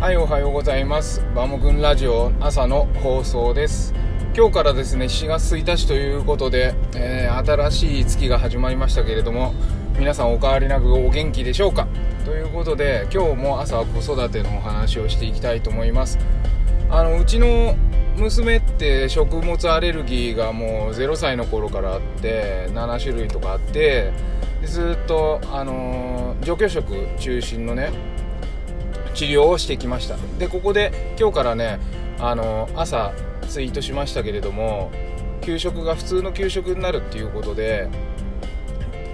はいおはようございます。バモくんラジオ朝の放送です。今日からですね4月1日ということで、えー、新しい月が始まりましたけれども皆さんお変わりなくお元気でしょうか？ということで今日も朝は子育てのお話をしていきたいと思います。あのうちの娘って食物アレルギーがもう0歳の頃からあって7種類とかあってずっと、あのー、除去食中心のね治療をしてきました。でここで今日からねあの朝ツイートしましたけれども給食が普通の給食になるっていうことで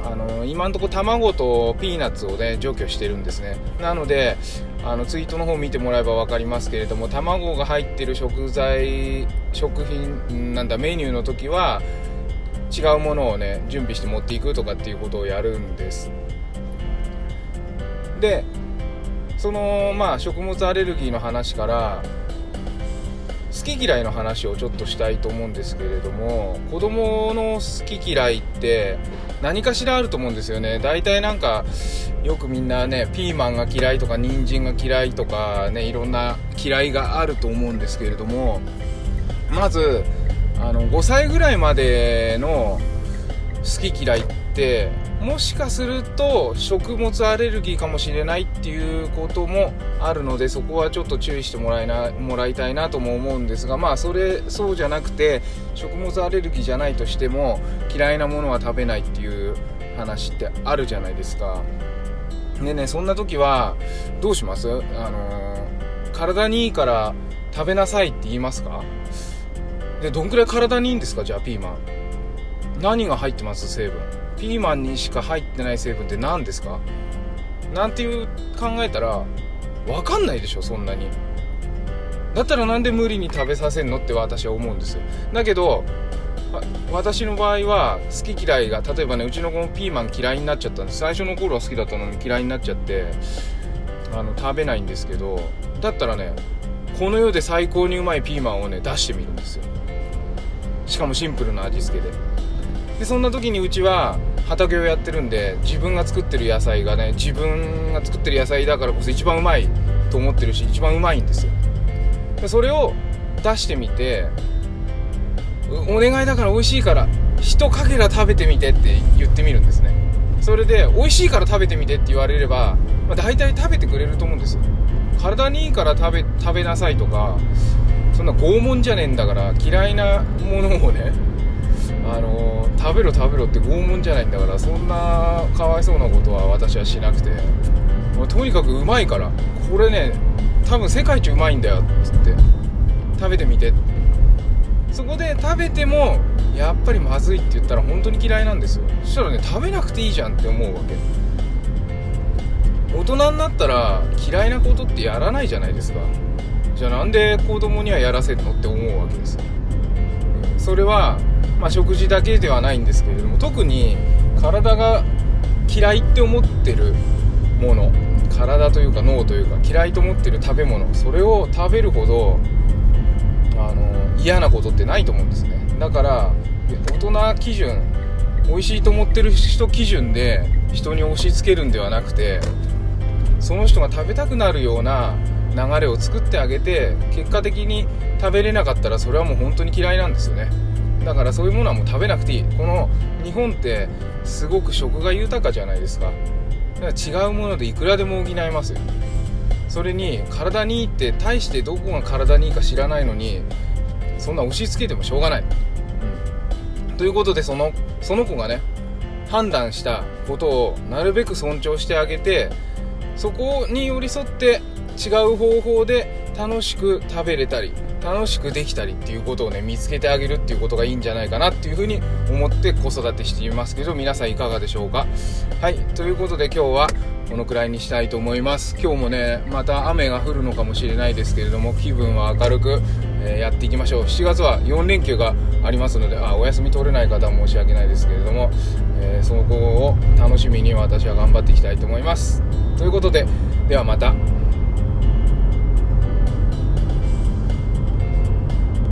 あの今のとこ卵とピーナッツをね除去してるんですね。なのであのツイートの方見てもらえば分かりますけれども卵が入ってる食材食品なんだメニューの時は違うものをね準備して持っていくとかっていうことをやるんです。でそのまあ食物アレルギーの話から好き嫌いの話をちょっとしたいと思うんですけれども子供の好き嫌いって何かしらあると思うんですよね。大体なんかよくみんなねピーマンが嫌いとか人参が嫌いとかねいろんな嫌いがあると思うんですけれどもまずあの5歳ぐらいまでの好き嫌いってもしかすると食物アレルギーかもしれないっていうこともあるのでそこはちょっと注意してもらいなもらいたいなとも思うんですがまあそれそうじゃなくて食物アレルギーじゃないとしても嫌いなものは食べないっていう話ってあるじゃないですか。でねそんな時はどうします？あのー、体にいいから食べなさいって言いますか？でどんくらい体にいいんですか？じゃあピーマン。何が入ってます？成分。ピーマンにしか入ってない成分って何ですか？なんていう考えたら分かんないでしょそんなに。だったらなんで無理に食べさせんのって私は思うんですよ。だけど私の場合は好き嫌いが例えばねうちの子もピーマン嫌いになっちゃったんです。最初の頃は好きだったのに嫌いになっちゃってあの食べないんですけどだったらねこの世で最高にうまいピーマンをね出してみるんですよ。しかもシンプルな味付けで。でそんな時にうちは畑をやってるんで自分が作ってる野菜がね自分が作ってる野菜だからこそ一番うまいと思ってるし一番うまいんですよ。でそれを出してみてお願いだから美味しいから一かけら食べてみてって言ってみるんですね。それで美味しいから食べてみてって言われれば、まあ、大体食べてくれると思うんですよ。体にいいから食べ食べなさいとかそんな拷問じゃねえんだから嫌いなものをねあの食べろ食べろって拷問じゃないんだからそんなかわいそうなことは私はしなくて。とにかくうまいから。これね多分世界一うまいんだよっつって。食べてみてそこで食べてもやっぱりまずいって言ったら本当に嫌いなんですよ。そしたらね食べなくていいじゃんって思うわけ。大人になったら嫌いなことってやらないじゃないですか。じゃあなんで子供にはやらせるのって思うわけですそれは、まあ、食事だけではないんですけれども特に体が嫌いって思ってるもの体というか脳というか嫌いと思ってる食べ物それを食べるほどあの嫌なことってないと思うんですね。だから大人基準美味しいと思ってる人基準で人に押し付けるんではなくてその人が食べたくなるような流れを作ってあげて結果的に食べれなかったらそれはもう本当に嫌いなんですよね。だからそういうものはもう食べなくていい。この日本ってすごく食が豊かじゃないですか。だから違うものでいくらでも補えますよ。それに体にいいって大してどこが体にいいか知らないのにそんな押し付けてもしょうがない、うん、ということでそのその子がね判断したことをなるべく尊重してあげてそこに寄り添って違う方法で楽しく食べれたり楽しくできたりっていうことをね見つけてあげるっていうことがいいんじゃないかなっていうふうに思って子育てしていますけど皆さんいかがでしょうか？はいということで今日はこのくらいにしたいと思います。今日もねまた雨が降るのかもしれないですけれども気分は明るく、えー、やっていきましょう。7月は4連休がありますのであお休み取れない方は申し訳ないですけれども、えー、そこを楽しみに私は頑張っていきたいと思います。ということでではまた。